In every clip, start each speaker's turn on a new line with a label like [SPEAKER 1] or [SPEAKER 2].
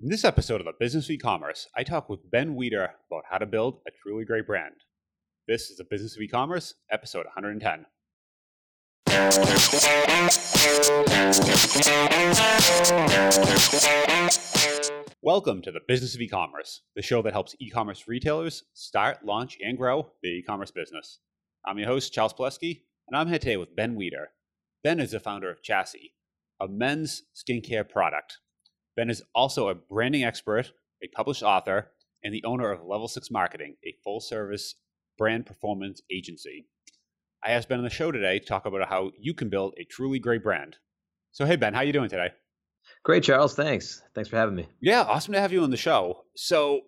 [SPEAKER 1] In this episode of the Business of E-commerce, I talk with Ben Weeder about how to build a truly great brand. This is the Business of E-commerce, episode 110. Welcome to the Business of E-commerce, the show that helps e-commerce retailers start, launch, and grow their e-commerce business. I'm your host, Charles Palleschi, and I'm here today with Ben Weeder. Ben is the founder of Chassis, a men's skincare product. Ben is also a branding expert, a published author, and the owner of Level 6 Marketing, a full service brand performance agency. I asked Ben on the show today to talk about how you can build a truly great brand. So, hey, Ben, how you doing today?
[SPEAKER 2] Great, Charles. Thanks. Thanks for having me.
[SPEAKER 1] Yeah, awesome to have you on the show. So,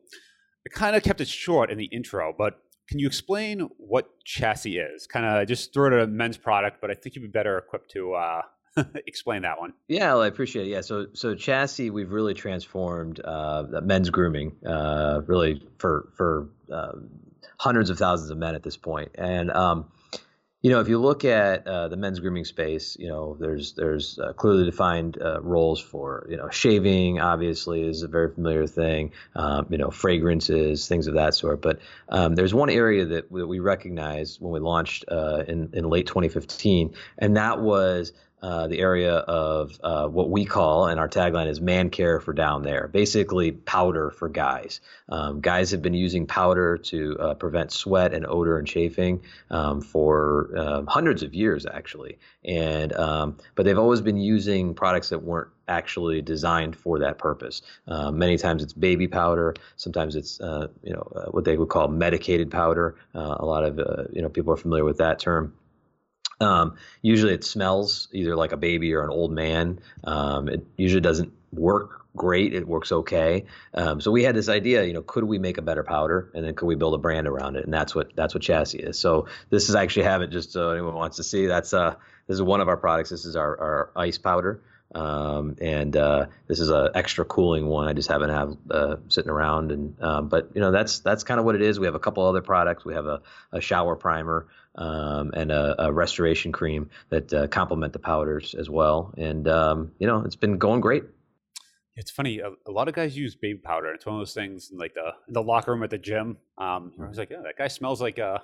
[SPEAKER 1] I kind of kept it short in the intro, but can you explain what Chassis is? Kind of just throw it at a men's product, but I think you'd be better equipped to uh, explain that one.
[SPEAKER 2] Yeah, well, I appreciate it. Yeah, so so Chassis, we've really transformed uh, men's grooming, uh, really for for uh, hundreds of thousands of men at this point. and um, you know, if you look at uh, the men's grooming space, you know, there's there's uh, clearly defined uh, roles for you know shaving. Obviously, is a very familiar thing. Um, you know, fragrances, things of that sort. But um, there's one area that, that we recognized when we launched uh, in in late 2015, and that was uh, the area of uh, what we call, and our tagline is man care for down there, basically powder for guys. Um, guys have been using powder to uh, prevent sweat and odor and chafing um, for um, hundreds of years, actually. And um, but they've always been using products that weren't actually designed for that purpose. Uh, many times it's baby powder. Sometimes it's uh, you know uh, what they would call medicated powder. Uh, a lot of uh, you know people are familiar with that term. Um, usually it smells either like a baby or an old man. Um, it usually doesn't work great. It works okay. Um, so we had this idea, you know, could we make a better powder, and then could we build a brand around it? And that's what that's what Chassis is. So this is actually have it just so anyone wants to see. That's uh this is one of our products. This is our our ice powder. Um, and uh, this is a extra cooling one. I just happen to have uh, sitting around, and um, but you know that's that's kind of what it is. We have a couple other products. We have a, a shower primer um, and a, a, restoration cream that uh, complement the powders as well. And um, you know, it's been going great.
[SPEAKER 1] It's funny. A, a, lot of guys use baby powder. It's one of those things in like the in the locker room at the gym. Um, I was like, yeah, that guy smells like a,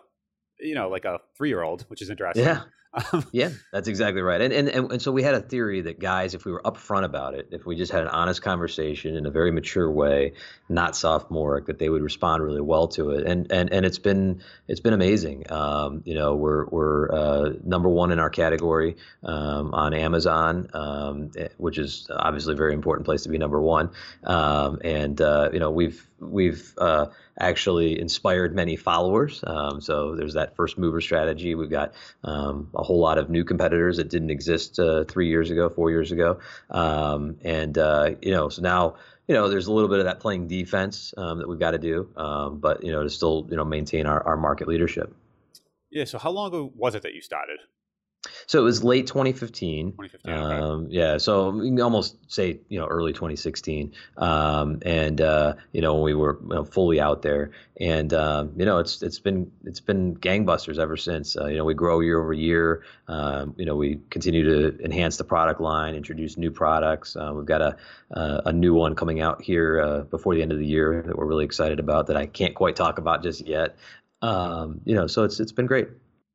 [SPEAKER 1] you know, like a three year old, which is interesting.
[SPEAKER 2] Yeah. yeah, that's exactly right. And, and and so we had a theory that guys, if we were upfront about it, if we just had an honest conversation in a very mature way, not sophomoric, that they would respond really well to it. And and and it's been it's been amazing. Um, you know, we're we're uh, number one in our category um, on Amazon, um, eh, which is obviously a very important place to be number one. Um, and uh, you know, we've we've uh, actually inspired many followers. Um, so there's that first mover strategy. We've got um, a whole lot of new competitors that didn't exist uh, three years ago, four years ago, um, and uh, you know, so now you know there's a little bit of that playing defense um, that we've got to do, um, but you know to still you know maintain our, our market leadership.
[SPEAKER 1] Yeah. So how long ago was it that you started?
[SPEAKER 2] So it was late 2015. 2015 okay. um, yeah, so we can almost say you know early 2016, um, and uh, you know when we were you know, fully out there, and um, you know it's it's been it's been gangbusters ever since. Uh, you know we grow year over year. Um, you know we continue to enhance the product line, introduce new products. Uh, we've got a a new one coming out here uh, before the end of the year that we're really excited about that I can't quite talk about just yet. Um, you know, so it's it's been great.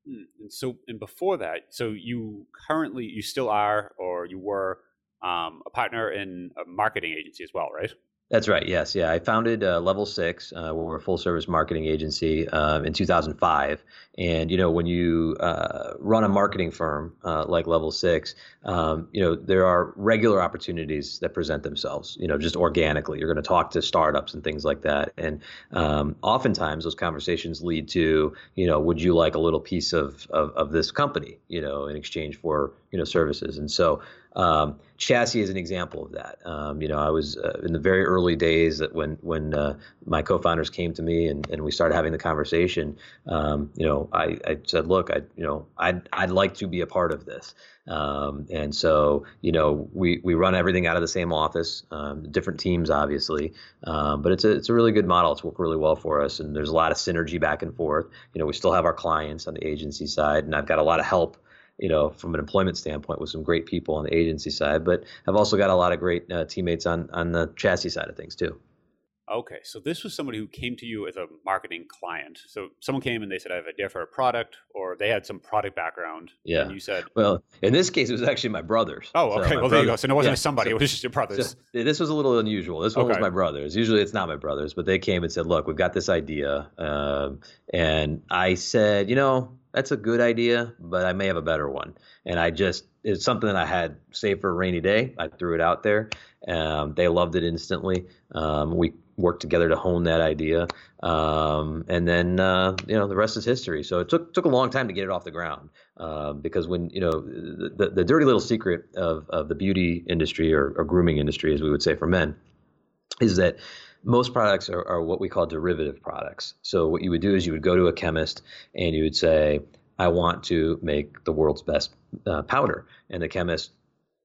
[SPEAKER 1] Hmm, and so, and before that, so you currently, you still are, or you were um, a partner in a marketing agency as well, right?
[SPEAKER 2] That's right. Yes. Yeah. I founded uh, Level Six. Uh, we're a full service marketing agency um, in 2005. And you know, when you uh, run a marketing firm uh, like Level Six, um, you know there are regular opportunities that present themselves. You know, just organically. You're going to talk to startups and things like that. And um, oftentimes those conversations lead to, you know, would you like a little piece of, of of this company? You know, in exchange for you know services. And so um, Chassis is an example of that. Um, you know, I was uh, in the very early days that when when uh, my co-founders came to me and, and we started having the conversation. Um, you know, I, I said, look, I you know, I'd I'd like to be a part of this. Um, and so, you know, we, we run everything out of the same office, um, different teams, obviously, um, but it's a, it's a really good model. It's worked really well for us. And there's a lot of synergy back and forth. You know, we still have our clients on the agency side, and I've got a lot of help you know, from an employment standpoint with some great people on the agency side, but I've also got a lot of great uh, teammates on on the chassis side of things too.
[SPEAKER 1] Okay, so this was somebody who came to you as a marketing client. So someone came and they said, "I have a idea for a product," or they had some product background.
[SPEAKER 2] Yeah.
[SPEAKER 1] And you said,
[SPEAKER 2] "Well, in this case, it was actually my brothers."
[SPEAKER 1] Oh, okay. So well, brother, there you go. So it wasn't yeah, somebody; so, it was just your brothers. So
[SPEAKER 2] this was a little unusual. This one okay. was my brothers. Usually, it's not my brothers, but they came and said, "Look, we've got this idea," um, and I said, "You know, that's a good idea, but I may have a better one." And I just it's something that I had saved for a rainy day. I threw it out there. Um, they loved it instantly. Um, we worked together to hone that idea, um, and then uh, you know the rest is history. So it took took a long time to get it off the ground uh, because when you know the, the dirty little secret of, of the beauty industry or, or grooming industry, as we would say for men, is that most products are, are, what we call derivative products. So what you would do is you would go to a chemist and you would say, I want to make the world's best uh, powder. And the chemist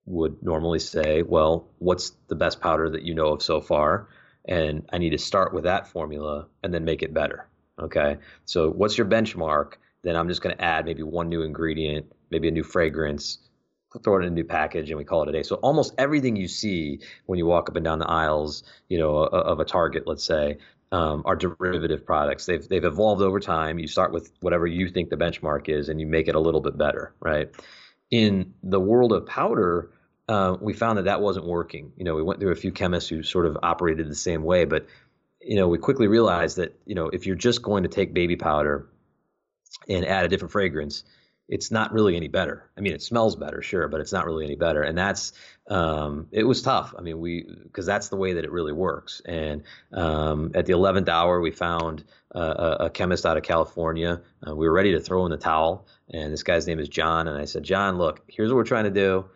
[SPEAKER 2] would normally say, well, what's the best powder that you know of so far? And I need to start with that formula and then make it better. Okay. So what's your benchmark? Then I'm just going to add maybe one new ingredient, maybe a new fragrance, throw it in a new package, and we call it a day. So almost everything you see when you walk up and down the aisles, you know, of a Target, let's say, um, are derivative products. They've they've evolved over time. You start with whatever you think the benchmark is, and you make it a little bit better, right? In the world of powder, uh, we found that that wasn't working. You know, we went through a few chemists who sort of operated the same way, but you know, we quickly realized that you know if you're just going to take baby powder and add a different fragrance, it's not really any better. I mean, it smells better, sure, but it's not really any better. And that's um, it was tough. I mean, we because that's the way that it really works. And um, at the eleventh hour, we found uh, a, chemist out of California. Uh, we were ready to throw in the towel, and this guy's name is John. And I said, John, look, here's what we're trying to do.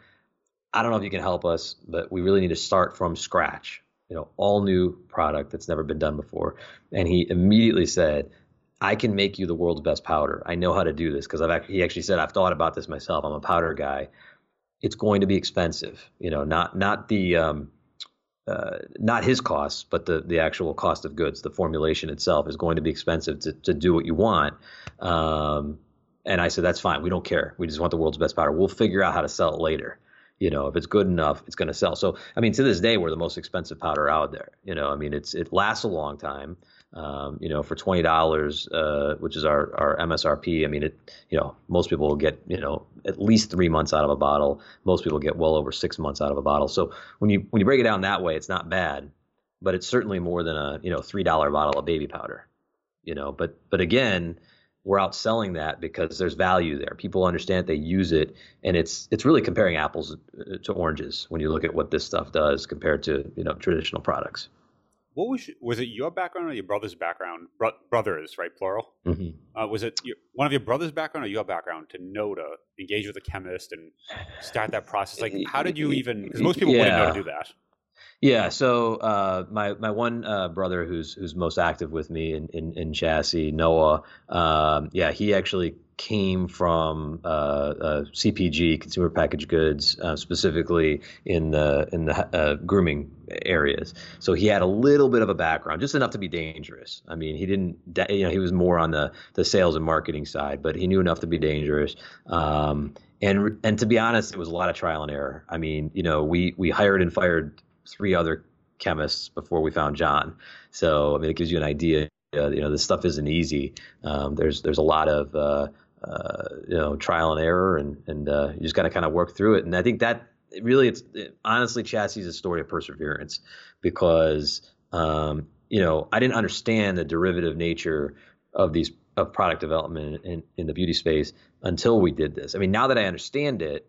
[SPEAKER 2] I don't know if you can help us, but we really need to start from scratch. You know, all new product that's never been done before. And he immediately said, I can make you the world's best powder. I know how to do this because I've actually, he actually said I've thought about this myself. I'm a powder guy. It's going to be expensive, you know, not not the um, uh, not his costs, but the the actual cost of goods. The formulation itself is going to be expensive to to do what you want. Um, and I said that's fine. We don't care. We just want the world's best powder. We'll figure out how to sell it later. You know, if it's good enough, it's going to sell. So, I mean, to this day, we're the most expensive powder out there. You know, I mean, it's it lasts a long time um, you know, for twenty dollars, uh, which is our, our MSRP. I mean, it, you know, most people will get, you know, at least three months out of a bottle. Most people get well over six months out of a bottle. So when you when you break it down that way, it's not bad, but it's certainly more than a you know three dollar bottle of baby powder. You know, but but again, we're outselling that because there's value there. People understand they use it, and it's it's really comparing apples uh, to oranges when you look at what this stuff does compared to you know traditional products
[SPEAKER 1] what was was it your background or your brother's background? Bro- brothers, right? Plural. Mm-hmm. Uh, was it your, one of your brother's background or your background to know to engage with a chemist and start that process? Like, how did you even? Because most people yeah. wouldn't know to do that.
[SPEAKER 2] Yeah, so uh, my my one uh, brother who's who's most active with me in in, in chassis, Noah. Um, yeah, he actually came from uh, uh, CPG, consumer packaged goods, uh, specifically in the in the uh, grooming areas. So he had a little bit of a background, just enough to be dangerous. I mean, he didn't, you know, he was more on the the sales and marketing side, but he knew enough to be dangerous. Um, and and to be honest, it was a lot of trial and error. I mean, you know, we we hired and fired three other chemists before we found John. So I mean, it gives you an idea. Uh, you know, this stuff isn't easy. Um, there's there's a lot of uh, uh, you know trial and error, and and uh, you just got to kind of work through it. And I think that really, it's it, honestly, chassis is a story of perseverance because um, you know I didn't understand the derivative nature of these of product development in, in the beauty space until we did this. I mean, now that I understand it,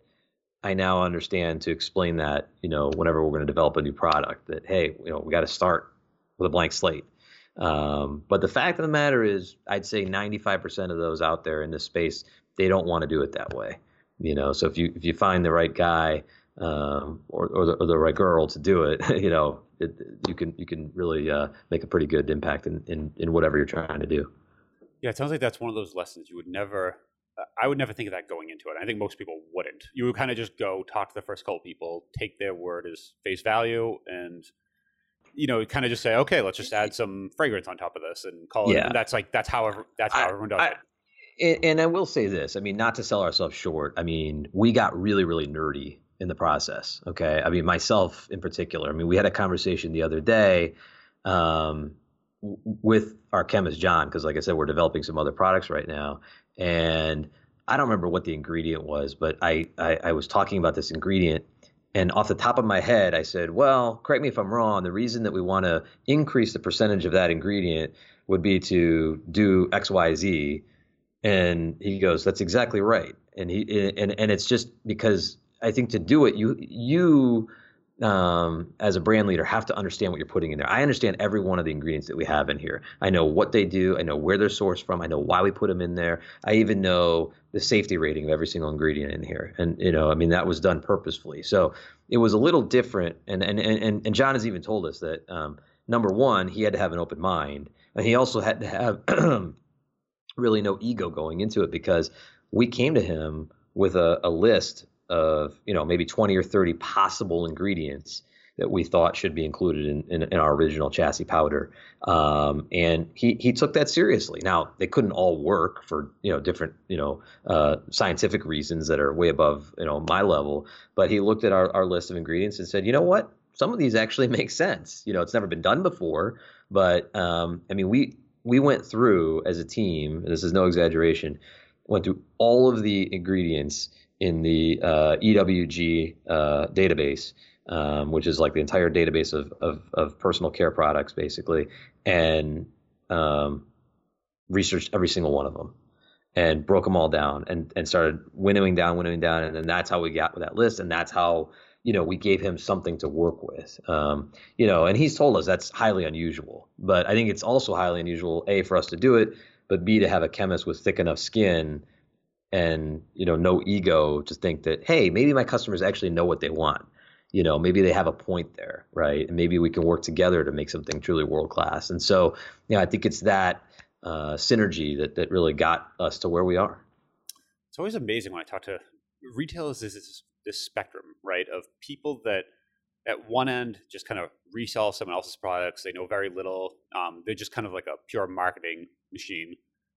[SPEAKER 2] I now understand to explain that, you know, whenever we're going to develop a new product, that hey, you know, we got to start with a blank slate. Um, but the fact of the matter is, I'd say 95% of those out there in this space, they don't want to do it that way. You know, so if you if you find the right guy um, or or the, or the, right girl to do it, you know, it, you can you can really uh, make a pretty good impact in, in in whatever you're trying to do.
[SPEAKER 1] Yeah, it sounds like that's one of those lessons you would never. I would never think of that going into it. I think most people wouldn't. You would kind of just go talk to the first couple people, take their word as face value, and you know, kind of just say, okay, let's just add some fragrance on top of this and call it. Yeah. And that's like that's how that's how I, everyone does
[SPEAKER 2] I,
[SPEAKER 1] it.
[SPEAKER 2] And, and I will say this. I mean, not to sell ourselves short. I mean, we got really, really nerdy in the process. Okay. I mean, myself in particular. I mean, we had a conversation the other day um, with our chemist John, because like I said, we're developing some other products right now, and I don't remember what the ingredient was, but I, I, I was talking about this ingredient, and off the top of my head, I said, well, correct me if I'm wrong. The reason that we want to increase the percentage of that ingredient would be to do X, Y, Z. And he goes, that's exactly right. And he and and it's just because I think to do it, you you um, as a brand leader have to understand what you're putting in there. I understand every one of the ingredients that we have in here. I know what they do. I know where they're sourced from. I know why we put them in there. I even know the safety rating of every single ingredient in here. And you know, I mean, that was done purposefully. So it was a little different. And and and and John has even told us that um, number one, he had to have an open mind, and he also had to have really no ego going into it because we came to him with a, a list of you know maybe 20 or 30 possible ingredients that we thought should be included in, in, in our original chassis powder. Um, and he, he took that seriously. Now they couldn't all work for, you know, different, you know, uh, scientific reasons that are way above, you know, my level. But he looked at our, our list of ingredients and said, you know what, some of these actually make sense. You know, it's never been done before, but um, I mean, we, we went through as a team, this is no exaggeration, went through all of the ingredients in the uh, EWG uh, database, um, which is like the entire database of, of, of personal care products, basically, and um, researched every single one of them and broke them all down and, and started winnowing down, winnowing down. And then that's how we got with that list. And that's how, you know, we gave him something to work with. Um, you know, and he's told us that's highly unusual. But I think it's also highly unusual, A, for us to do it, but B, to have a chemist with thick enough skin and you know no ego to think that hey maybe my customers actually know what they want. You know maybe they have a point there right? And maybe we can work together to make something truly world class and so you know i think it's that uh, synergy that that really got us to where we are.
[SPEAKER 1] It's always amazing when i talk to retailers is this, this spectrum right of people that at one end just kind of resell someone else's products they know very little um, they're just kind of like a pure marketing machine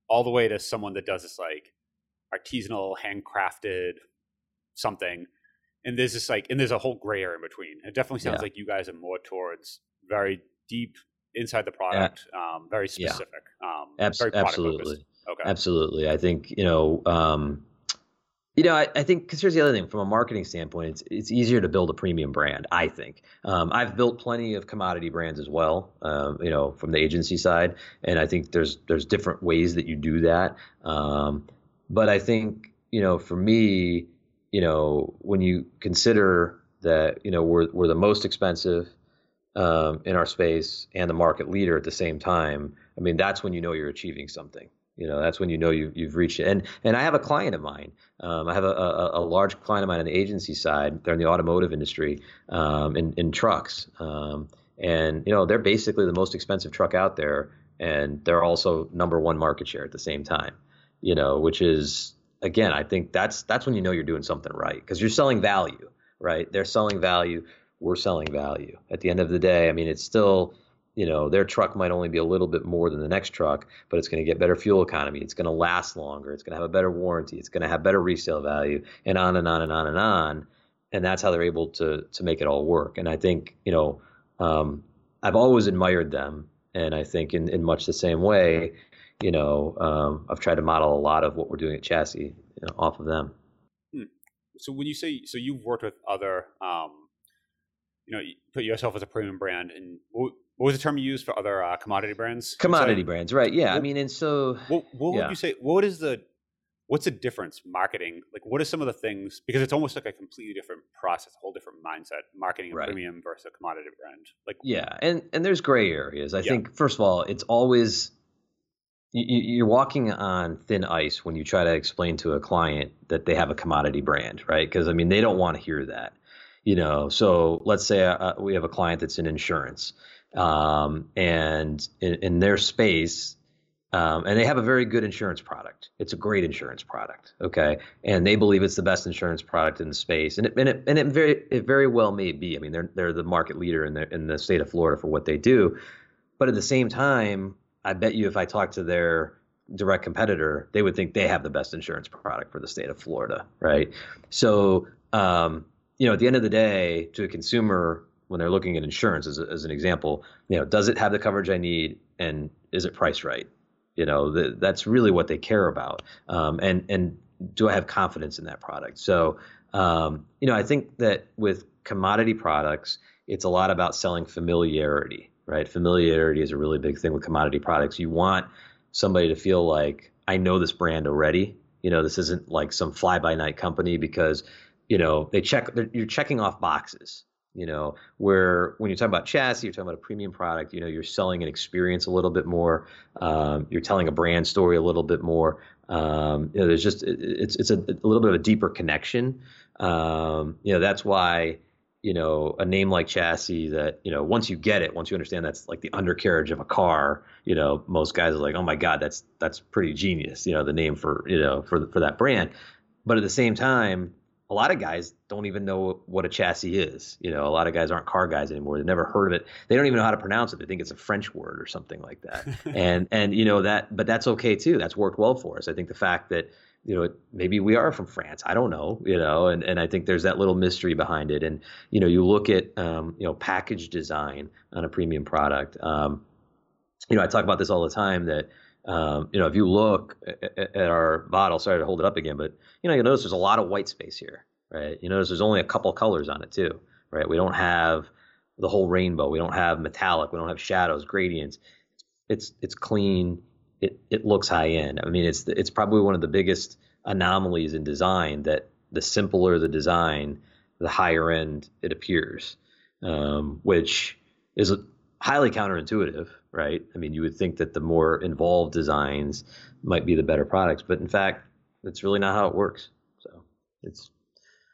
[SPEAKER 1] all the way to someone that does this like artisanal, handcrafted something. And there's this like, and there's a whole gray area in between. It definitely sounds yeah. like you guys are more towards very deep inside the product, yeah. um, very specific. Yeah. Um,
[SPEAKER 2] Abs- very absolutely. Okay. Absolutely. I think, you know, um, you know, I, I think because here's the other thing from a marketing standpoint, it's it's easier to build a premium brand. I think um, I've built plenty of commodity brands as well. Um, you know, from the agency side, and I think there's there's different ways that you do that. Um, but I think you know, for me, you know, when you consider that you know we're we're the most expensive um, in our space and the market leader at the same time, I mean that's when you know you're achieving something. You know, that's when you know you, you've reached it. And and I have a client of mine. Um, I have a, a, a, large client of mine on the agency side. They're in the automotive industry, um, in, in trucks. Um, and, you know, they're basically the most expensive truck out there. And they're also number one market share at the same time you know, which is again, I think that's that's when you know you're doing something right because you're selling value, right? They're selling value, we're selling value. At the end of the day, I mean, it's still you know their truck might only be a little bit more than the next truck but it's going to get better fuel economy it's going to last longer it's going to have a better warranty it's going to have better resale value and on and on and on and on and that's how they're able to to make it all work and i think you know um, i've always admired them and i think in, in much the same way you know, um, I've tried to model a lot of what we're doing at Chassis you know, off of them.
[SPEAKER 1] Hmm. So when you say, so you've worked with other, um, you know, you put yourself as a premium brand, and what, what was the term you used for other uh, commodity brands?
[SPEAKER 2] Commodity brands, right? Yeah, what, I mean, and so
[SPEAKER 1] what, what yeah. would you say? What is the what's the difference marketing like what are some of the things because it's almost like a completely different process a whole different mindset marketing a right. premium versus a commodity brand like
[SPEAKER 2] yeah and and there's gray areas i yeah. think first of all it's always you're walking on thin ice when you try to explain to a client that they have a commodity brand, right? Because I mean, they don't want to hear that, you know. So let's say uh, we have a client that's in insurance, um, and in, in, their space, um, and they have a very good insurance product. It's a great insurance product, okay, and they believe it's the best insurance product in the space, and it and it, and it very it very well may be. I mean, they're they're the market leader in the in the state of Florida for what they do, but at the same time I bet you if I talk to their direct competitor, they would think they have the best insurance product for the state of Florida, right? So, um, you know, at the end of the day, to a consumer, when they're looking at insurance, as, as an example, you know, does it have the coverage I need, and is it priced right? You know, the, that's really what they care about, um, and and do I have confidence in that product? So, um, you know, I think that with commodity products, it's a lot about selling familiarity, right? Familiarity is a really big thing with commodity products. You want somebody to feel like I know this brand already. You know, this isn't like some fly by night company because you know they check you're checking off boxes. You know, where when you talk about chassis, you're talking about a premium product. You know, you're selling an experience a little bit more. Um, you're telling a brand story a little bit more. Um, you know, there's just it's it's a, a, little bit of a deeper connection. Um, you know, that's why you know, a name like chassis that, you know, once you get it, once you understand that's like the undercarriage of a car, you know, most guys are like, oh my God, that's that's pretty genius, you know, the name for, you know, for for that brand. But at the same time, a lot of guys don't even know what a chassis is. You know, a lot of guys aren't car guys anymore. They've never heard of it. They don't even know how to pronounce it. They think it's a French word or something like that. and and you know that, but that's okay too. That's worked well for us. I think the fact that you know, maybe we are from France. I don't know, you know, and, and I think there's that little mystery behind it. And, you know, you look at, um, you know, package design on a premium product. Um, you know, I talk about this all the time that, um, you know, if you look at, at our bottle, sorry to hold it up again, but, you know, you'll notice there's a lot of white space here, right? You notice there's only a couple colors on it too, right? We don't have the whole rainbow. We don't have metallic. We don't have shadows, gradients. It's, it's clean it it looks high end. I mean, it's it's probably one of the biggest anomalies in design that the simpler the design, the higher end it appears, um, which is highly counterintuitive, right? I mean, you would think that the more involved designs might be the better products, but in fact, that's really not how it works. So it's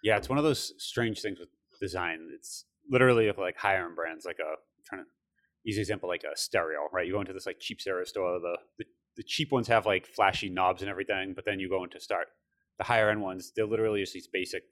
[SPEAKER 1] yeah, it's one of those strange things with design. It's literally like higher end brands, like a I'm trying to easy example like a stereo, right? You go into this like cheap stereo store, the, the the cheap ones have like flashy knobs and everything, but then you go into start the higher end ones, they're literally just these basic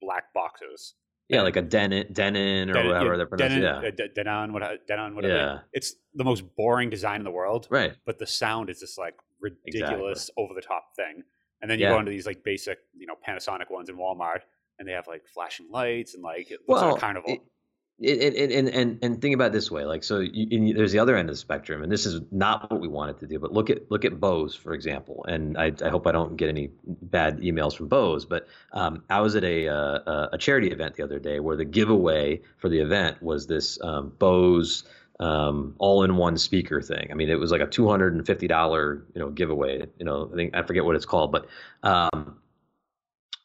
[SPEAKER 1] black boxes.
[SPEAKER 2] Yeah, like a Denon, Denon or Denon, whatever yeah, they're pronounced.
[SPEAKER 1] Denon, yeah. Uh, Denon, what, Denon, whatever. Yeah. It's the most boring design in the world.
[SPEAKER 2] Right.
[SPEAKER 1] But the sound is this like ridiculous, exactly. over the top thing. And then you yeah. go into these like basic, you know, Panasonic ones in Walmart, and they have like flashing lights and like it looks well, like a carnival. It,
[SPEAKER 2] and, and and and think about this way like so you, there's the other end of the spectrum and this is not what we wanted to do but look at look at bose for example and i, I hope i don't get any bad emails from bose but um, i was at a, uh, a charity event the other day where the giveaway for the event was this um, bose um, all-in-one speaker thing. I mean it was like a $250 you know giveaway you know i think i forget what it's called but um,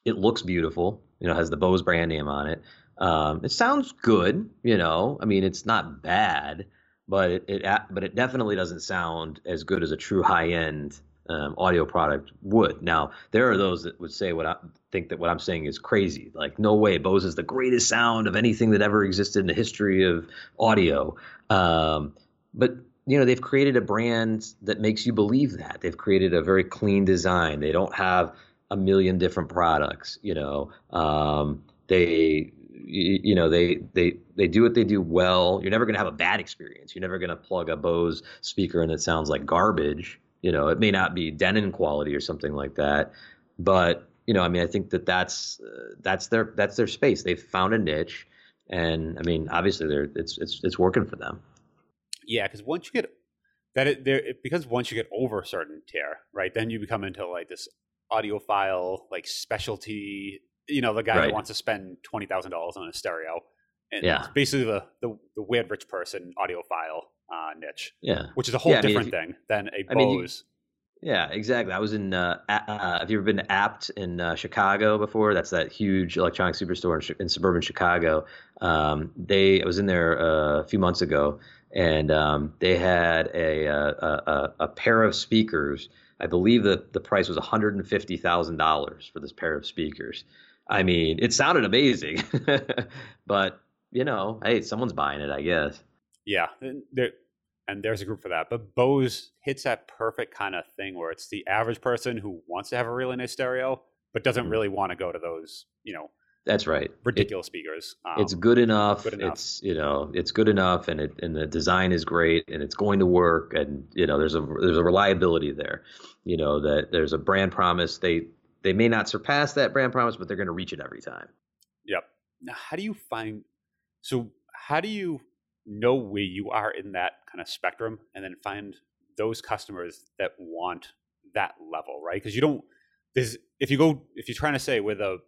[SPEAKER 2] it looks beautiful you know has the bose brand name on it um, it sounds good, you know. I mean, it's not bad, but it, it but it definitely doesn't sound as good as a true high end um, audio product would. Now, there are those that would say what I think that what I'm saying is crazy. Like, no way, Bose is the greatest sound of anything that ever existed in the history of audio. Um, but you know, they've created a brand that makes you believe that. They've created a very clean design. They don't have a million different products. You know, um, they you, you, know they they they do what they do well. You're never going to have a bad experience. You're never going to plug a Bose speaker and it sounds like garbage. You know, it may not be Denon quality or something like that, but you know, I mean, I think that that's uh, that's their that's their space. They've found a niche, and I mean, obviously, they're it's it's it's working for them.
[SPEAKER 1] Yeah, because once you get that, it, there because once you get over a certain tier, right, then you become into like this audiophile, like specialty you know the guy right. that wants to spend twenty thousand dollars on a stereo, and yeah. basically the, the, the weird rich person audiophile uh, niche.
[SPEAKER 2] Yeah,
[SPEAKER 1] which is a whole yeah, different I mean, thing than a Bose. Mean, you,
[SPEAKER 2] yeah, exactly. I was in. Uh, uh, have you ever been to Abt in uh, Chicago before? That's that huge electronic superstore in, in suburban Chicago. Um, they I was in there uh, a few months ago, and um, they had a, uh, a, a, a pair of speakers. I believe that the price was one hundred and fifty thousand dollars for this pair of speakers. I mean, it sounded amazing, but you know, hey, someone's buying it, I guess.
[SPEAKER 1] Yeah, there, and there's a group for that. But Bose hits that perfect kind of thing where it's the average person who wants to have a really nice stereo, but doesn't mm-hmm. really want to go to those, you know,
[SPEAKER 2] That's right.
[SPEAKER 1] Ridiculous it, speakers.
[SPEAKER 2] Um, it's good enough. good enough. It's you know it's good enough, and it and the design is great, and it's going to work, and you know there's a there's a reliability there. You know that there's a brand promise. They they may not surpass that brand promise, but they're going to reach it every time.
[SPEAKER 1] Yep. Now, how do you find? So, how do you know where you are in that kind of spectrum, and then find those customers that want that level, right? Because you don't. There's if you go if you're trying to say we're the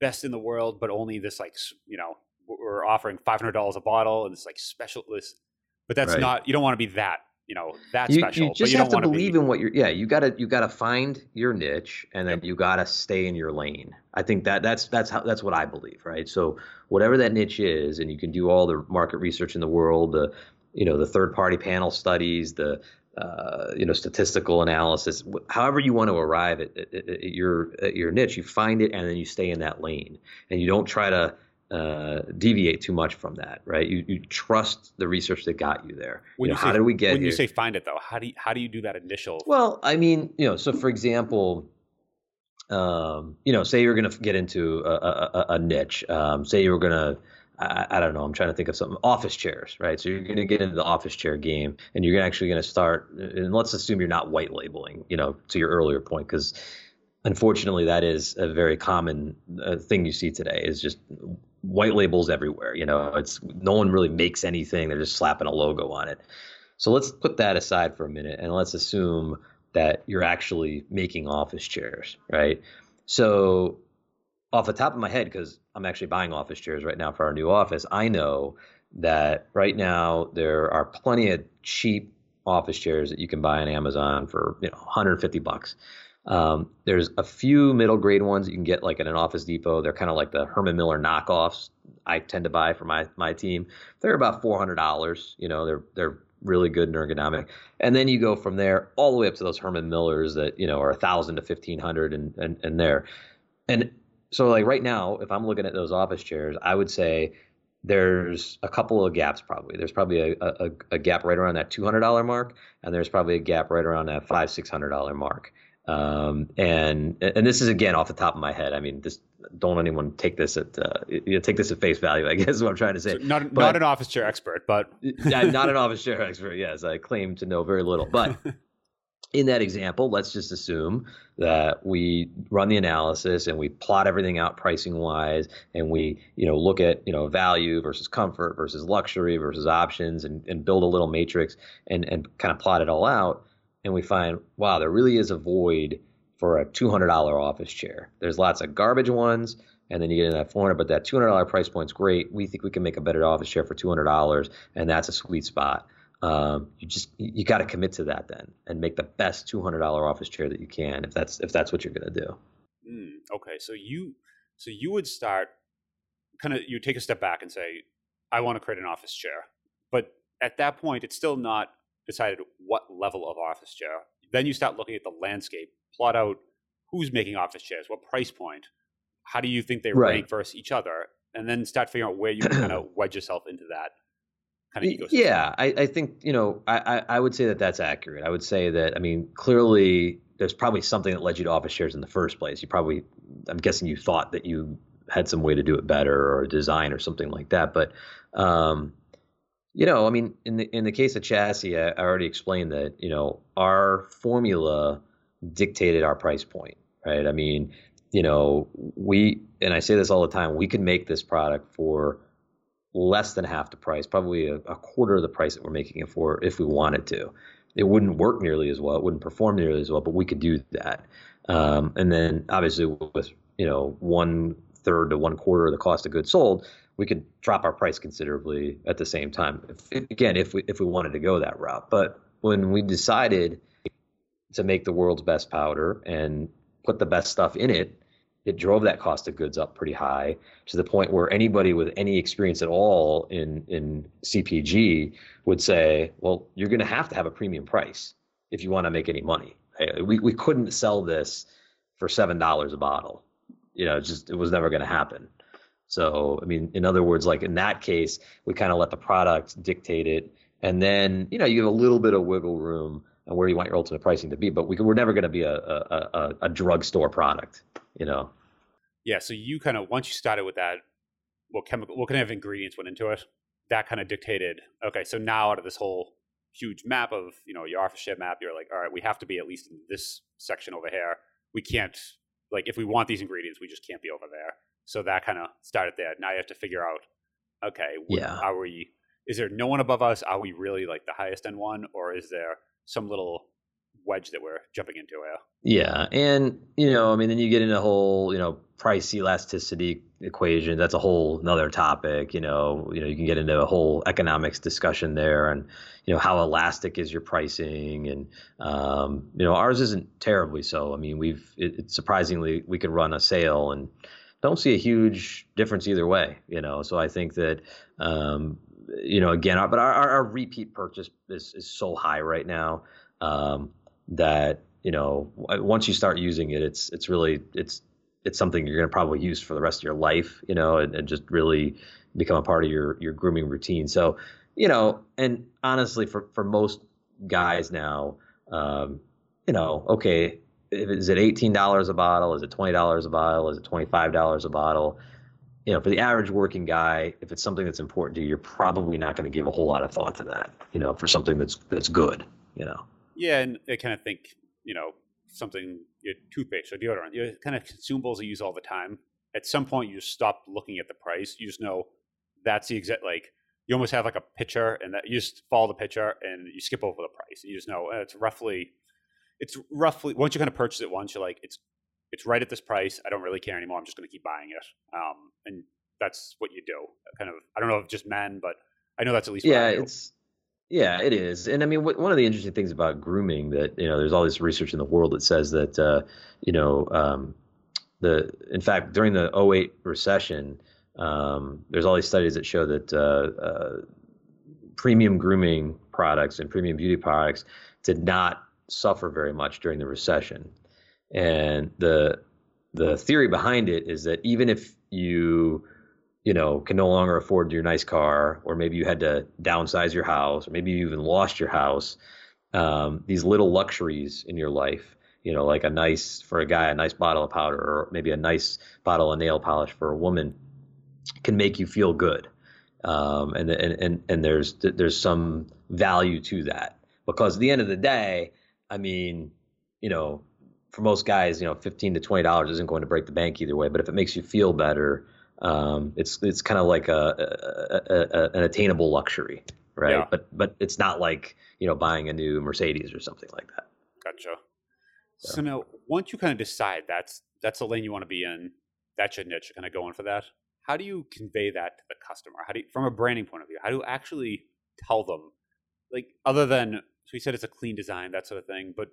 [SPEAKER 1] best in the world, but only this like you know we're offering five hundred dollars a bottle and it's like special list, but that's right. not you don't want to be that you know that
[SPEAKER 2] you,
[SPEAKER 1] special.
[SPEAKER 2] You just
[SPEAKER 1] you
[SPEAKER 2] have to believe be... in what you're. Yeah, you gotta you gotta find your niche and then yep. you gotta stay in your lane. I think that that's that's how that's what I believe, right? So whatever that niche is, and you can do all the market research in the world, the you know the third party panel studies, the uh, you know statistical analysis however you want to arrive at, at, at, your at your niche you find it and then you stay in that lane and you don't try to uh, deviate too much from that right you, you trust the research that got you there you
[SPEAKER 1] know,
[SPEAKER 2] say, how did we get
[SPEAKER 1] when
[SPEAKER 2] here?
[SPEAKER 1] you say find it though how do you, how do you do that initial
[SPEAKER 2] well i mean you know so for example um, you know say you're going to get into a, a, a niche um, say you were going to I, I, don't know. I'm trying to think of something. Office chairs, right? So you're going to get into the office chair game, and you're actually going to start. And let's assume you're not white labeling, you know, to your earlier point, because unfortunately, that is a very common uh, thing you see today. Is just white labels everywhere. You know, it's no one really makes anything. They're just slapping a logo on it. So let's put that aside for a minute, and let's assume that you're actually making office chairs, right? So off the top of my head, because I'm actually buying office chairs right now for our new office, I know that right now there are plenty of cheap office chairs that you can buy on Amazon for you know 150 bucks. Um, there's a few middle grade ones you can get like at an Office Depot. They're kind of like the Herman Miller knockoffs. I tend to buy for my my team. They're about four hundred dollars. You know, they're they're really good and ergonomic. And then you go from there all the way up to those Herman Millers that you know are a thousand to fifteen hundred and and and there. And so like right now, if I'm looking at those office chairs, I would say there's a couple of gaps probably. There's probably a, a, a gap right around that $200 mark, and there's probably a gap right around that five six hundred dollar mark. Um, and and this is again off the top of my head. I mean, just don't anyone take this at uh, you know, take this at face value. I guess is what I'm trying to say. So
[SPEAKER 1] not but, not an office chair expert, but
[SPEAKER 2] not an office chair expert. Yes, I claim to know very little, but in that example, let's just assume that we run the analysis and we plot everything out pricing wise and we, you know, look at, you know, value versus comfort versus luxury versus options and, and build a little matrix and, and kind of plot it all out. And we find, wow, there really is a void for a $200 office chair. There's lots of garbage ones and then you get in that 400 but that $200 price point's great. We think we can make a better office chair for $200 and that's a sweet spot um, you just you got to commit to that then and make the best two hundred dollar office chair that you can if that's if that's what you're to do.
[SPEAKER 1] Mm, okay, so you so you would start kind of you take a step back and say, I want to create an office chair, but at that point, it's still not decided what level of office chair. Then you start looking at the landscape, plot out who's making office chairs, what price point, how do you think they right. rank versus each other, and then start figuring out where you kind of wedge yourself into that kind of ecosystem.
[SPEAKER 2] Yeah, I, I think you know I, I would say that that's accurate. I would say that I mean clearly there's probably something that led you to office shares in the first place. You probably I'm guessing you thought that you had some way to do it better or design or something like that. But um, you know, I mean, in the in the case of chassis, I, I already explained that you know our formula dictated our price point, right? I mean, you know, we and I say this all the time, we can make this product for less than half the price, probably a, a, quarter of the price that we're making it for if we wanted to. It wouldn't work nearly as well. It wouldn't perform nearly as well, but we could do that. Um, and then obviously with you know one third to one quarter of the cost of goods sold, we could drop our price considerably at the same time. If, again, if we if we wanted to go that route, but when we decided to make the world's best powder and put the best stuff in it, it drove that cost of goods up pretty high to the point where anybody with any experience at all in in CPG would say, well, you're going to have to have a premium price if you want to make any money. We we couldn't sell this for seven dollars a bottle. You know, just it was never going to happen. So, I mean, in other words, like in that case, we kind of let the product dictate it, and then you know you have a little bit of wiggle room and where you want your ultimate pricing to be. But we, we're never going to be a, a, a, a drugstore product, you know.
[SPEAKER 1] Yeah, so you kind of once you started with that, what chemical, what kind of ingredients went into it? That kind of dictated. Okay, so now out of this whole huge map of you know your office map, you're like, all right, we have to be at least in this section over here. We can't like if we want these ingredients, we just can't be over there. So that kind of started there. Now you have to figure out, okay,
[SPEAKER 2] yeah,
[SPEAKER 1] are we? Is there no one above us? Are we really like the highest end one, or is there some little wedge that we're jumping into here?
[SPEAKER 2] Yeah, and you know, I mean, then you get into a whole, you know, price elasticity equation. That's a whole another topic. You know, you know, you can get into a whole economics discussion there, and you know, how elastic is your pricing, and um, you know, ours isn't terribly so. I mean, we've it, it, surprisingly we can run a sale and don't see a huge difference either way. You know, so I think that. Um, you know, again, our, but our, our, repeat purchase is, is so high right now um, that you know once you start using it, it's it's really it's it's something you're going to probably use for the rest of your life, you know, and, and just really become a part of your your grooming routine. So, you know, and honestly, for for most guys now, um, you know, okay, is it eighteen dollars a bottle? Is it twenty dollars a bottle? Is it twenty five dollars a bottle? You know, for the average working guy, if it's something that's important to you, you're probably not going to give a whole lot of thought to that. You know, for something that's that's good. You know.
[SPEAKER 1] Yeah, and I kind of think you know something your toothpaste or deodorant, your kind of consumables you use all the time. At some point, you stop looking at the price. You just know that's the exact like you almost have like a picture, and that you just follow the picture and you skip over the price. You just know it's roughly, it's roughly once you kind of purchase it once, you're like it's it's right at this price. I don't really care anymore. I'm just going to keep buying it. Um, and that's what you do. Kind of, I don't know if just men, but I know that's at least
[SPEAKER 2] yeah. It's yeah, it is. And I mean, what, one of the interesting things about grooming that, you know, there's all this research in the world that says that, uh, you know, um, the, in fact, during the 08 recession, um, there's all these studies that show that uh, uh, premium grooming products and premium beauty products did not suffer very much during the recession. And the, the theory behind it is that even if you you know, can no longer afford your nice car, or maybe you had to downsize your house, or maybe you even lost your house. Um, these little luxuries in your life, you know, like a nice for a guy, a nice bottle of powder, or maybe a nice bottle of nail polish for a woman, can make you feel good. Um, and, and and and there's there's some value to that because at the end of the day, I mean, you know, for most guys, you know, fifteen to twenty dollars isn't going to break the bank either way. But if it makes you feel better, um, it's it's kind of like a, a, a, an attainable luxury, right? Yeah. But but it's not like you know buying a new Mercedes or something like that.
[SPEAKER 1] Gotcha. So, so now, once you kind of decide that's that's the lane you want to be in, that's your niche, kind of going for that. How do you convey that to the customer? How do you, from a branding point of view, how do you actually tell them, like other than so he said it's a clean design, that sort of thing, but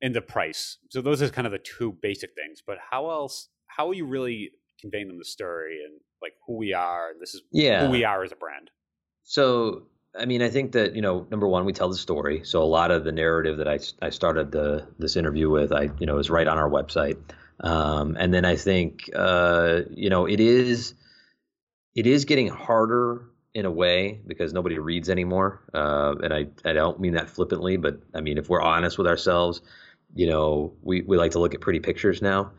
[SPEAKER 1] in the price. So those are kind of the two basic things. But how else? How are you really conveying them the story and like who we are and this is yeah. who we are as a brand.
[SPEAKER 2] So I mean, I think that you know, number one, we tell the story. So a lot of the narrative that I, I started the this interview with, I you know, is right on our website. Um, and then I think uh, you know, it is it is getting harder in a way because nobody reads anymore. Uh, and I I don't mean that flippantly, but I mean if we're honest with ourselves, you know, we we like to look at pretty pictures now.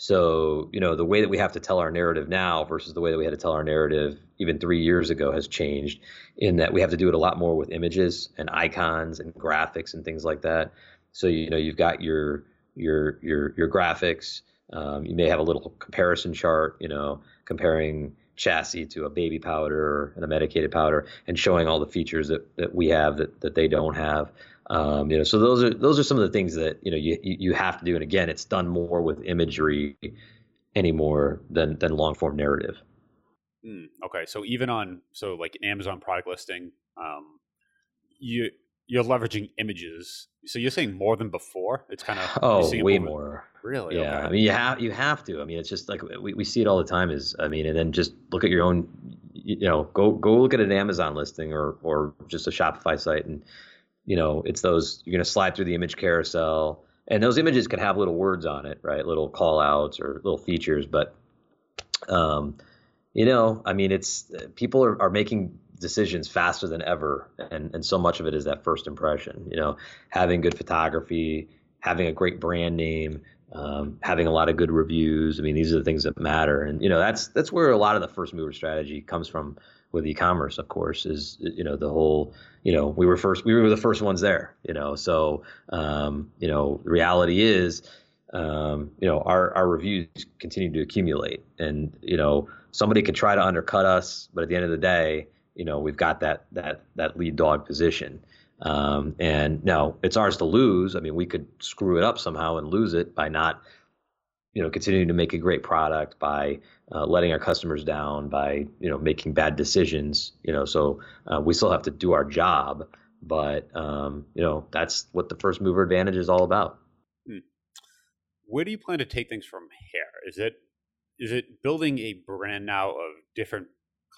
[SPEAKER 2] So, you know, the way that we have to tell our narrative now versus the way that we had to tell our narrative even three years ago has changed in that we have to do it a lot more with images and icons and graphics and things like that. So, you know, you've got your your your your graphics. Um, you may have a little comparison chart, you know, comparing chassis to a baby powder and a medicated powder and showing all the features that, that we have that, that they don't have. Um, you know, so those are those are some of the things that you know you you have to do. And again, it's done more with imagery anymore than than long form narrative.
[SPEAKER 1] Mm, okay, so even on so like Amazon product listing, um, you you're leveraging images. So you're saying more than before? It's kind of
[SPEAKER 2] oh, way more.
[SPEAKER 1] Really?
[SPEAKER 2] Yeah.
[SPEAKER 1] Okay.
[SPEAKER 2] I mean, you have you have to. I mean, it's just like we, we see it all the time. Is I mean, and then just look at your own. You know, go go look at an Amazon listing or or just a Shopify site and you know, it's those you're going to slide through the image carousel, and those images can have little words on it, right? Little call outs or little features, but um, you know, I mean, it's people are, are making decisions faster than ever, and and so much of it is that first impression. You know, having good photography, having a great brand name, um, having a lot of good reviews. I mean, these are the things that matter, and you know that's that's where a lot of the first mover strategy comes from with e-commerce. Of course, is you know the whole you know we were first we were the first ones there. You know, so um, you know the reality is um, you know our our reviews continue to accumulate, and you know somebody could try to undercut us, but at the end of the day, you know we've got that that that lead dog position. Um, and now it's ours to lose. I mean, we could screw it up somehow and lose it by not, you know, continuing to make a great product, by uh, letting our customers down, by you know making bad decisions. You know, so uh, we still have to do our job, but um, you know that's what the first mover advantage is all about. Hmm.
[SPEAKER 1] Where do you plan to take things from here? Is it is it building a brand now of different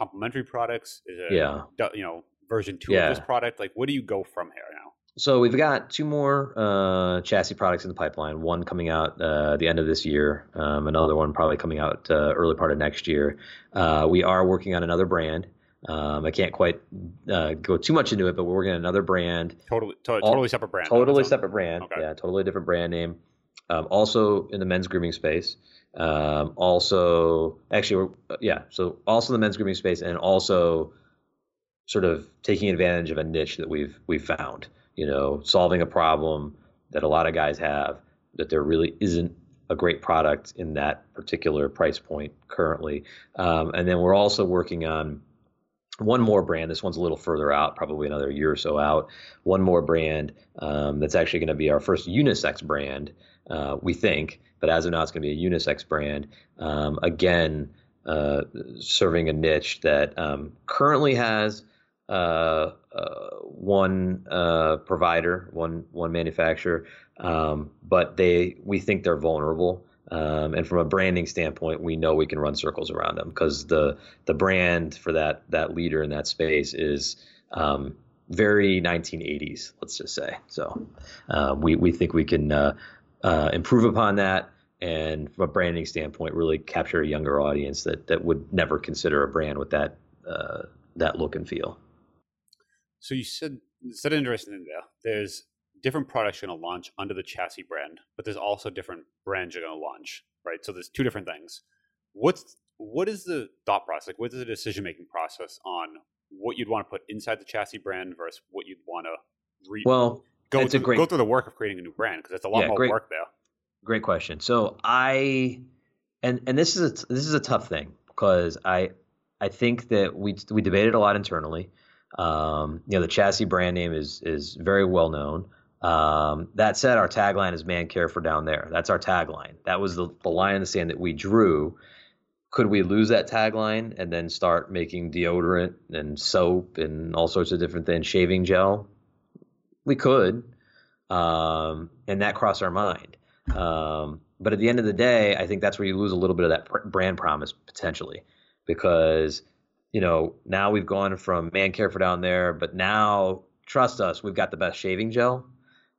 [SPEAKER 1] complementary products? Is it
[SPEAKER 2] yeah.
[SPEAKER 1] you know version two yeah. of this product? Like, what do you go from here now?
[SPEAKER 2] So we've got two more uh, chassis products in the pipeline. One coming out uh, the end of this year. Um, another one probably coming out uh, early part of next year. Uh, we are working on another brand. Um, I can't quite uh, go too much into it, but we're working on another brand.
[SPEAKER 1] Totally, to- totally separate brand.
[SPEAKER 2] Totally separate brand. Okay. Yeah, totally different brand name. Um, also in the men's grooming space. Um, also, actually, yeah. So also the men's grooming space, and also sort of taking advantage of a niche that we've we've found. You know, solving a problem that a lot of guys have that there really isn't a great product in that particular price point currently. Um, and then we're also working on one more brand. This one's a little further out, probably another year or so out. One more brand um, that's actually going to be our first unisex brand, uh, we think. But as of now, it's going to be a unisex brand. Um, again, uh, serving a niche that um, currently has uh, uh, one uh, provider, one one manufacturer, um, but they we think they're vulnerable. Um, and from a branding standpoint, we know we can run circles around them because the the brand for that that leader in that space is um, very 1980s. Let's just say. So uh, we we think we can uh, uh, improve upon that and from a branding standpoint, really capture a younger audience that that would never consider a brand with that uh, that look and feel.
[SPEAKER 1] So you said said interesting there. There's different products you're going to launch under the chassis brand, but there's also different brands you're going to launch, right? So there's two different things. What's what is the thought process? Like, what is the decision making process on what you'd want to put inside the chassis brand versus what you'd want to
[SPEAKER 2] re- well
[SPEAKER 1] go through, great, go through the work of creating a new brand because it's a lot yeah, more
[SPEAKER 2] great,
[SPEAKER 1] work there.
[SPEAKER 2] Great question. So I and and this is a this is a tough thing because I I think that we we debated a lot internally. Um, you know, the chassis brand name is is very well known. Um, that said, our tagline is "Man Care for Down There." That's our tagline. That was the, the line in the sand that we drew. Could we lose that tagline and then start making deodorant and soap and all sorts of different things, shaving gel? We could, um, and that crossed our mind. Um, but at the end of the day, I think that's where you lose a little bit of that brand promise potentially, because you know, now we've gone from man care for down there, but now trust us, we've got the best shaving gel.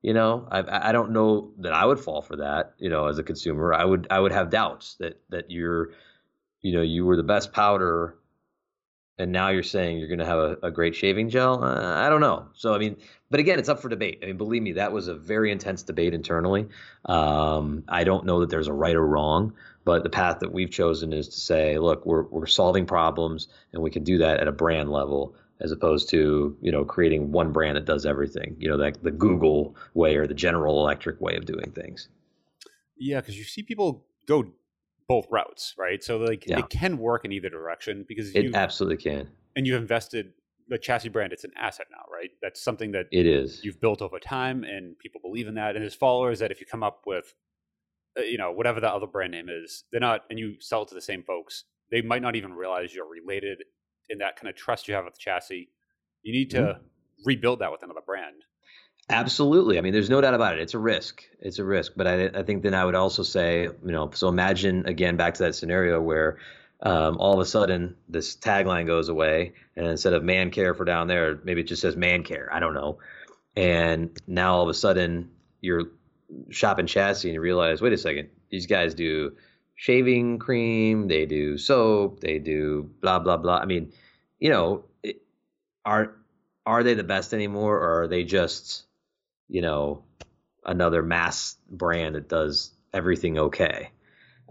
[SPEAKER 2] You know, I I don't know that I would fall for that. You know, as a consumer, I would I would have doubts that that you're, you know, you were the best powder, and now you're saying you're going to have a, a great shaving gel. Uh, I don't know. So I mean, but again, it's up for debate. I mean, believe me, that was a very intense debate internally. Um, I don't know that there's a right or wrong. But the path that we've chosen is to say, look, we're we're solving problems, and we can do that at a brand level, as opposed to you know creating one brand that does everything. You know, like the Google way or the General Electric way of doing things.
[SPEAKER 1] Yeah, because you see people go both routes, right? So like yeah. it can work in either direction because
[SPEAKER 2] it absolutely can.
[SPEAKER 1] And you've invested the chassis brand; it's an asset now, right? That's something that
[SPEAKER 2] it is.
[SPEAKER 1] You've built over time, and people believe in that. And there's followers that if you come up with uh, you know whatever that other brand name is they're not and you sell it to the same folks they might not even realize you're related in that kind of trust you have with the chassis you need to mm-hmm. rebuild that with another brand
[SPEAKER 2] absolutely i mean there's no doubt about it it's a risk it's a risk but i, I think then i would also say you know so imagine again back to that scenario where um, all of a sudden this tagline goes away and instead of man care for down there maybe it just says man care i don't know and now all of a sudden you're shopping chassis and you realize, wait a second, these guys do shaving cream, they do soap, they do blah blah blah. I mean, you know, it, are are they the best anymore, or are they just, you know, another mass brand that does everything okay.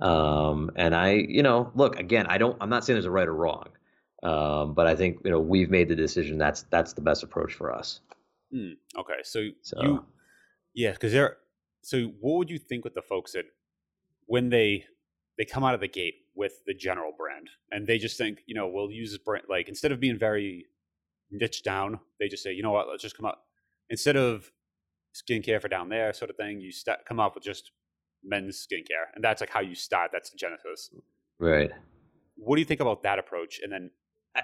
[SPEAKER 2] Um, and I, you know, look again. I don't. I'm not saying there's a right or wrong, um, but I think you know we've made the decision. That's that's the best approach for us.
[SPEAKER 1] Mm, okay, so, so you, yeah, because they're. So what would you think with the folks that when they they come out of the gate with the general brand and they just think, you know, we'll use this brand like instead of being very niche down, they just say, you know what, let's just come up instead of skincare for down there sort of thing. You st- come up with just men's skincare, and that's like how you start. That's the genesis.
[SPEAKER 2] Right.
[SPEAKER 1] What do you think about that approach? And then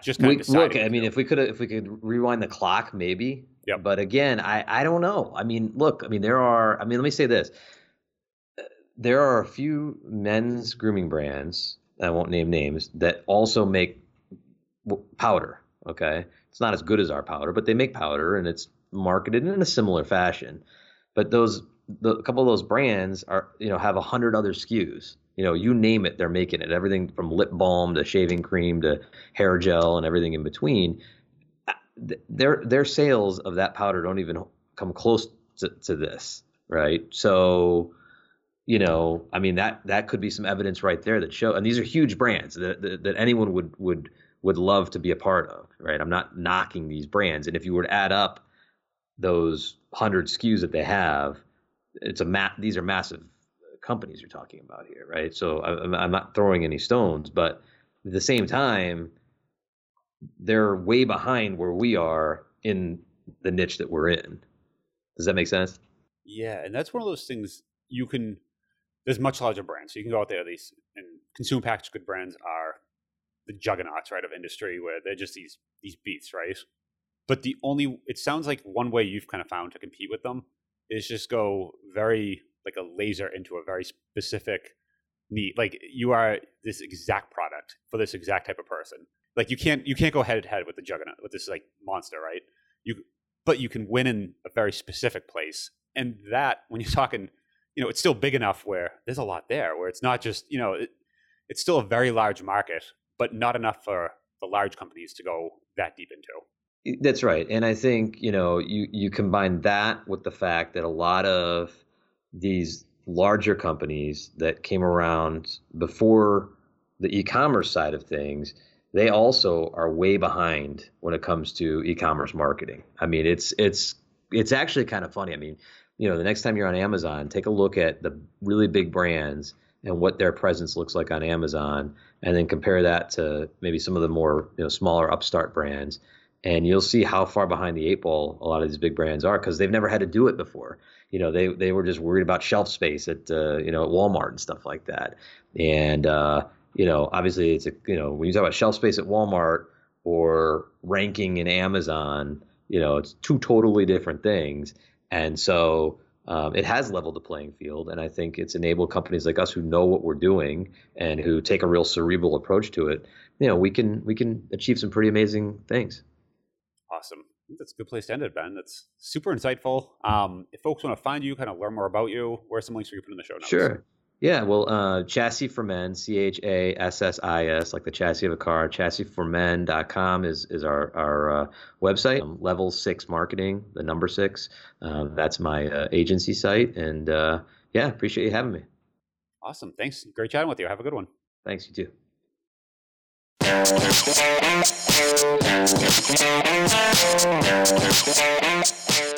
[SPEAKER 1] just kind we, of
[SPEAKER 2] look. I mean, if we could if we could rewind the clock, maybe.
[SPEAKER 1] Yeah.
[SPEAKER 2] But again, I I don't know. I mean, look. I mean, there are. I mean, let me say this. There are a few men's grooming brands. I won't name names that also make powder. Okay, it's not as good as our powder, but they make powder, and it's marketed in a similar fashion. But those the, a couple of those brands are you know have a hundred other SKUs. You know, you name it, they're making it. Everything from lip balm to shaving cream to hair gel and everything in between. Uh, their their sales of that powder don't even come close to, to this, right? So, you know, I mean that that could be some evidence right there that show. And these are huge brands that that, that anyone would would would love to be a part of, right? I'm not knocking these brands, and if you were to add up those hundred SKUs that they have, it's a ma- these are massive companies you're talking about here, right? So I'm, I'm not throwing any stones, but at the same time, they're way behind where we are in the niche that we're in. Does that make sense?
[SPEAKER 1] Yeah, and that's one of those things you can. There's much larger brands, so you can go out there. These and consumer packaged good brands are the juggernauts, right, of industry, where they're just these these beasts, right? But the only it sounds like one way you've kind of found to compete with them is just go very like a laser into a very specific need. Like you are this exact product for this exact type of person. Like you can't you can't go head to head with the juggernaut with this like monster, right? You but you can win in a very specific place. And that when you're talking, you know, it's still big enough where there's a lot there where it's not just, you know, it, it's still a very large market, but not enough for the large companies to go that deep into.
[SPEAKER 2] That's right. And I think, you know, you, you combine that with the fact that a lot of these larger companies that came around before the e-commerce side of things, they also are way behind when it comes to e-commerce marketing. I mean, it's it's it's actually kind of funny. I mean, you know, the next time you're on Amazon, take a look at the really big brands and what their presence looks like on Amazon, and then compare that to maybe some of the more you know smaller upstart brands and you'll see how far behind the eight ball a lot of these big brands are because they've never had to do it before. You know, they they were just worried about shelf space at uh, you know at Walmart and stuff like that. And uh, you know, obviously, it's a you know when you talk about shelf space at Walmart or ranking in Amazon, you know, it's two totally different things. And so um, it has leveled the playing field, and I think it's enabled companies like us who know what we're doing and who take a real cerebral approach to it. You know, we can we can achieve some pretty amazing things.
[SPEAKER 1] Awesome. That's a good place to end it, Ben. That's super insightful. Um, if folks want to find you, kind of learn more about you, where are some links we can put in the show notes?
[SPEAKER 2] Sure. Yeah, well, uh, Chassis for Men, C H A S S I S, like the chassis of a car. Chassisformen.com is, is our, our uh, website. Um, Level 6 Marketing, the number six. Uh, that's my uh, agency site. And uh, yeah, appreciate you having me.
[SPEAKER 1] Awesome. Thanks. Great chatting with you. Have a good one.
[SPEAKER 2] Thanks. You too.